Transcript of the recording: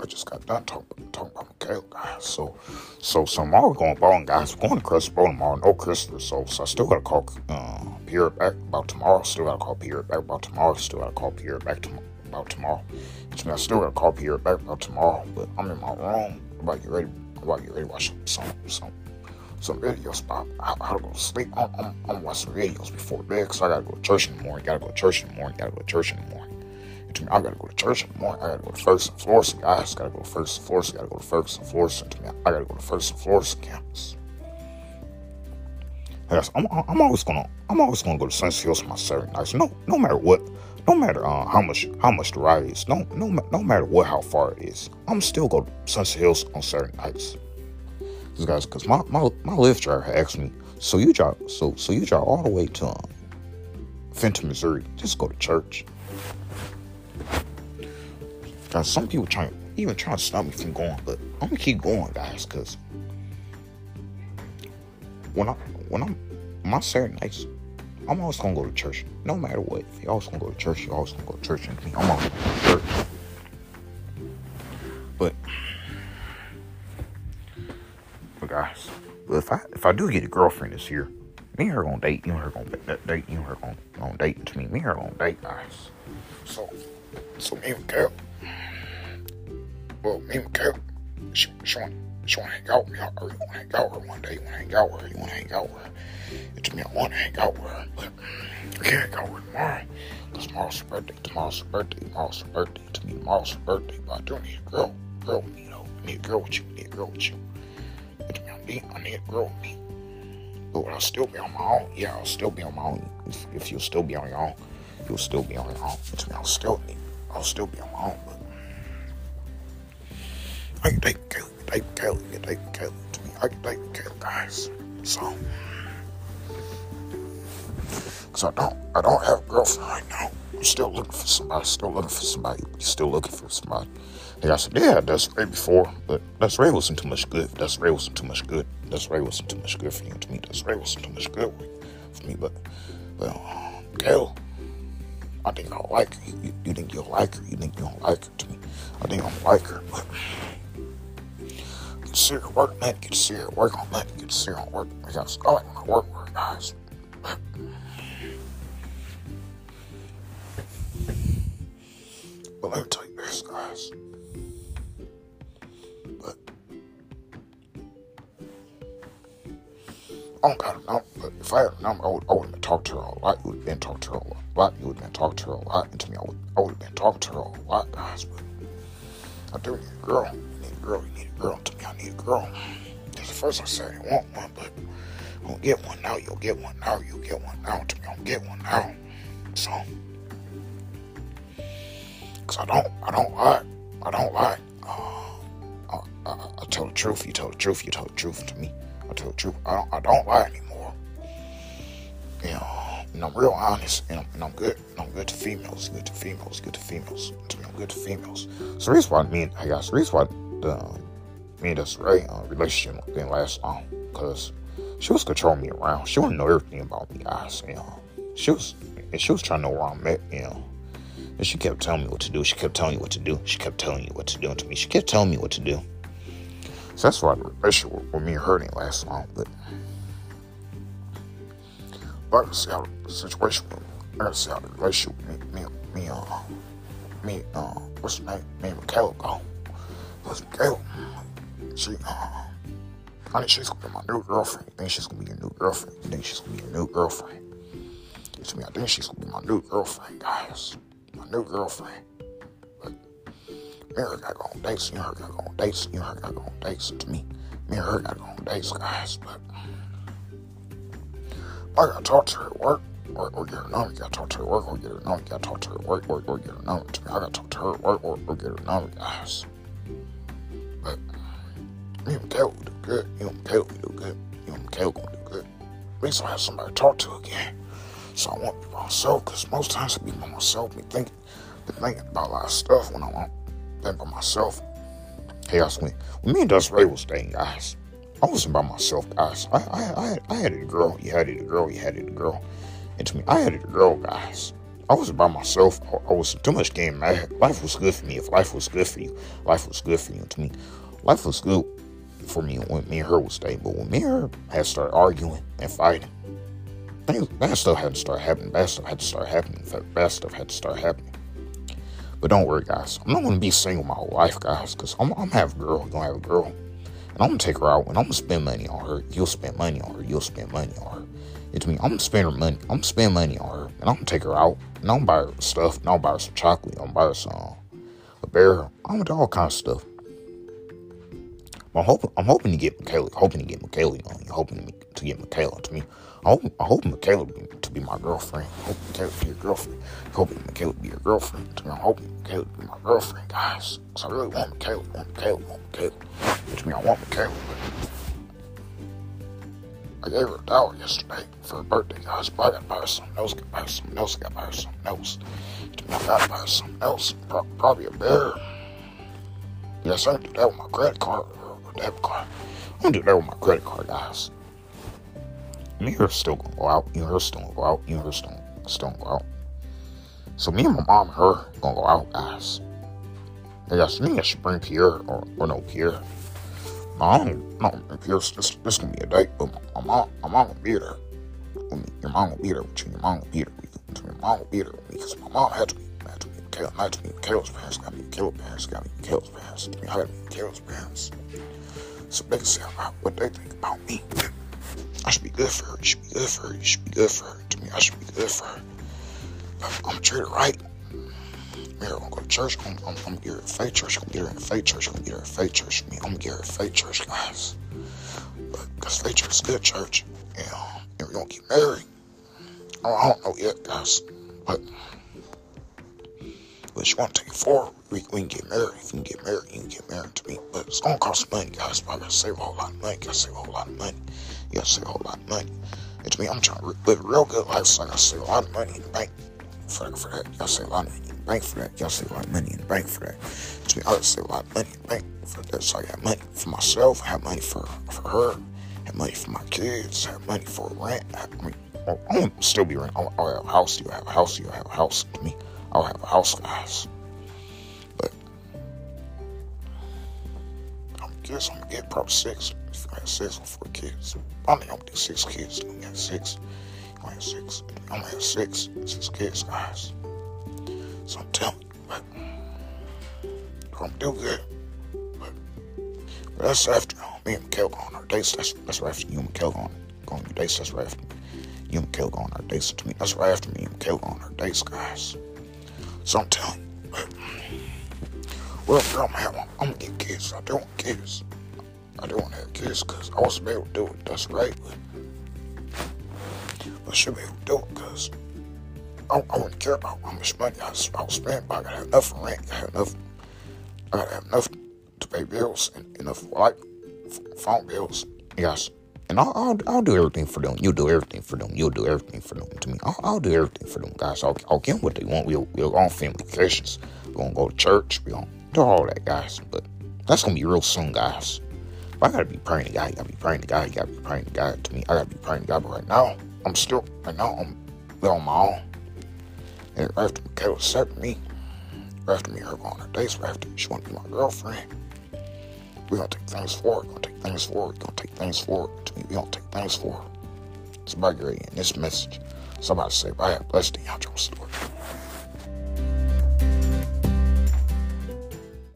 I just got done talking, talking about Michaela, guys. So, so, so tomorrow we're going bowling, guys. We're going to Crystal Bowl tomorrow. No Christopher, so, so I still got to call uh, Pierre back about tomorrow. Still got to call Pierre back about tomorrow. Still got to call Pierre back to, about tomorrow. Means I still got to call Pierre back about tomorrow. But I'm in my room. About get ready. About get ready to watch some, some, some videos about how, how to go to sleep. I'm, I'm, I'm watching videos before bed because I got to go to church in the morning. Got to go to church in the morning. Got to go to church in the morning. To I gotta go to church in the morning. I gotta go to First and Florissant. Guys, gotta go to First and Florissant. Gotta go to First and Florissant. To me, I gotta go to First and Florissant campus. Yes, I'm, I'm always gonna I'm always gonna go to Sunset Hills my Saturday nights. No, no matter what, no matter uh, how much how much the ride is, no no no matter what how far it is, I'm still go to Sunset Hills on Saturday nights. Cause guys, cause my my my Lyft driver asked me, so you drive so so you drive all the way to um, Fenton, Missouri, just go to church. Guys, some people trying even trying to stop me from going, but I'm gonna keep going, guys, cause when I when I'm my Saturday nights, I'm always gonna go to church, no matter what. You always gonna go to church, you always gonna go to church, and I'm always gonna go to church. But, but guys, if I if I do get a girlfriend this year, me and her gonna date. You and her gonna date. You and her gonna, gonna date to me. Me and her gonna date, guys. So, so me and Carol well, me and Kat, she, she want she want to hang out with me. I really want to hang out with her one day. You want to hang out with her? You want to hang out with her? And to me, I want to hang out with her, but I can't hang out with her tomorrow. Because tomorrow's her birthday. Tomorrow's her birthday. Tomorrow's her birthday. To me, tomorrow's her birthday. But I do need a girl. Girl me, though. I need a girl with you. I need a girl with you. And to me, I need, I need a girl with me. But would I still be on my own? Yeah, I'll still be on my own. If, if you'll still be on your own, you'll still be on your own. And to me, I'll still, need, I'll still be on my own. But I can take Caleb, take Caleb, you take Caleb to me. I can take Caleb, guys. So, cause I don't, I don't have a girlfriend right now. I'm still looking for somebody. Still looking for somebody. Still looking for somebody. And I said, yeah, that's Ray before, but that's Ray wasn't too much good. That's Ray wasn't too much good. That's Ray wasn't too much good for you to me. That's Ray wasn't too much good for me. But, well, uh, Caleb, I think I'll like her. You, you think you'll like her? You think you don't like her to me? I think I'll like her, but see her work, man. Get to see her work that. Get to see her work. I like my work work, guys. But me tell you this, guys. But I don't got a number, but if I had a number, I would, have been talking to her a lot. You would have been talking to her a lot. You would have been talking to her a lot. And to me, I would, I would have been talking to her a lot, guys. But I do need a girl. Girl. You need a girl. To me, I need a girl. Because at first I said I want one, but I don't get one now. You'll get one now. You'll get one now. To me, I don't get one now. So, because I don't, I don't lie. I don't lie. Uh, I, I, I, tell the truth. You tell the truth. You tell the truth to me. I tell the truth. I don't, I don't lie anymore. You know, and I'm real honest, and I'm, and I'm good. And I'm good to females. Good to females. Good to females. To me, I'm good to females. So the reason why me and I guess the reason why the me and this Ray uh, relationship didn't last long because she was controlling me around. She wanted to know everything about me, guys. You know, she was and she was trying to know where I'm at. You know, and she kept telling me what to do. She kept telling me what to do. She kept telling you what to do to me. She kept telling me what to do. So that's why the relationship with, with me and her didn't last long. But I gotta see how the situation. I gotta see how the relationship with me, me, me, uh, me, uh, what's her name? Me and Michaela go. Because Michaela, she, uh, I think she's gonna be my new girlfriend. You think she's gonna be your new girlfriend? You think she's gonna be your new girlfriend? To me, I think she's gonna be my new girlfriend, guys. My new girlfriend. But me and her gotta go on dates. Me and her gotta go on dates. Me and her gotta go on dates. To me, me and her gotta go on dates, guys. But I gotta talk to her at work. Or, or get her number, you gotta talk to her at work, or get her number, you gotta talk to her at work, or, or get her number. I gotta talk to her at work, or, or get her number, guys. But me and Michaela will do good. You and Michaela will do good. You and Michaela gonna do good. Least I have somebody to talk to again. So I want to be by myself, because most times I be by myself, be thinking, be thinking about a lot of stuff when I want to think by myself. Hey, guys, when, when me and Dust Ray was staying, guys, I wasn't by myself, guys. I, I, I, I had a girl. You had it a girl. You had it a girl. And to me, I had a girl, guys. I was by myself. I was too much game. Life was good for me. If life was good for you, life was good for you. To me, life was good for me when me and her was stable. When me and her had started arguing and fighting, things bad stuff had to start happening. Bad stuff had to start happening. Bad stuff had to start happening. But don't worry, guys. I'm not gonna be single my whole life, guys, because I'm, I'm have a girl. Gonna have a girl, and I'm gonna take her out. And I'm gonna spend money on her. You'll spend money on her. You'll spend money on her. It's me. I'm gonna spend her money. I'm gonna spend money on her, and I'm gonna take her out. And I'm gonna buy her stuff. And I'll buy her some chocolate. I'm gonna buy her some a bear. I'm gonna do all kinds of stuff. I'm hoping. I'm hoping to get Michaela. Hoping to get Michaela on. Hoping to get Michaela to me. I hope, I hope Michaela to be my girlfriend. I hope Michaela be your girlfriend. I hope Michaela be your girlfriend. To me, I'm hoping Michaela to be my girlfriend, guys. Cause I really want Michaela. Want Michaela. Want Michaela. Which means I want Michaela. I gave her a dollar yesterday for her birthday, guys. But I gotta buy her something else. Gotta buy her something else. Gotta buy her something else. Me, I gotta buy her something else. Pro- probably a bear. Yes, I do that with my credit card or debit card. I'm gonna do that with my credit card, guys me and her still gonna go out. You and her still gonna go out. You and her still, still gonna go out. So me and my mom and her gonna go out, guys. I guess me I should bring Pierre or, or no Pierre. My mom, you're this, this gonna be a date, but my mom, my mom will be there. Your mom will be there with you. Your mom will be there with you. Your mom will be there with me because my mom had to be, had to be Michaela, had to be Michaela's parents, got to be Michaela's parents, got to be Michaela's parents. I to be Michaela's parents. So they can say what they think about me. I should be good for her. You should be good for her. You should be good for her. To me, I should be good for her. But I'm treated right. Mary, I'm gonna go to church. I'm, I'm, I'm gonna get her a faith church. I'm gonna get her in a faith church. I'm gonna get her a faith church. I'm gonna get her a faith church, guys. Because faith church is good church, you and we're gonna get married. Oh, I don't know yet, guys, but but you want to take it we, we can get married. If you can get married, you can get married to me. But it's gonna cost money, guys. But I gotta save a whole lot of money. Gotta save a whole lot of money. You gotta save a whole lot of money. And to me, I'm trying to live a real good life, so I gotta save a lot of money in the bank for, for that. You gotta save a lot of money bank for that. Gotta save a lot of money in the bank for that. Me, I gotta save a lot of money in the bank for that. So I got money for myself, I have money for for her, I have money for my kids, I have money for rent. I, have, I mean, I'm gonna still be rent. I'll, I'll have a house. You have a house. You have a house. To me, I'll have a house, guys. But I'm guess I'm gonna get probably six. If I have six or four kids, I think I'm gonna do six kids. I'm gonna have six. I'm gonna have six. I'm gonna have six. Six kids, guys. So I'm telling you, but I'm do good. But, but that's after um, me and Mikhail go on our dates. That's that's right after you and Mikhail go on, go on your dates. That's right after you and Mikhail go on our dates. To me, that's right after me and Mikhail go on our dates, guys. So I'm telling you, but, well, I'm have, I'm gonna get kids. I do want kids. I do want to have kids because I wasn't able to do it. That's right, but, but I should be able to do it because I, I wouldn't care about how much money I was, I was spending. But I gotta have enough rent. I have enough. I gotta have enough to pay bills and enough for like phone bills. Yes. And I'll, I'll, I'll do everything for them. You'll do everything for them. You'll do everything for them to me. I'll, I'll do everything for them, guys. I'll, I'll give them what they want. We'll, we'll go on family vacations. We're going to go to church. We're going to do all that, guys. But that's going to be real soon, guys. But I got to be praying to God. You got to be praying to God. You got to be praying to God to me. I got to be praying to God. But right now, I'm still, right now, I'm on my own. And after Michaela accepted me, after me, her going on dates, after she want to be my girlfriend, we're gonna take things forward. We're gonna take things forward. We're gonna take things forward. To me, we gonna take things forward. It's about in this message. Somebody say, "I have blessed the outro story."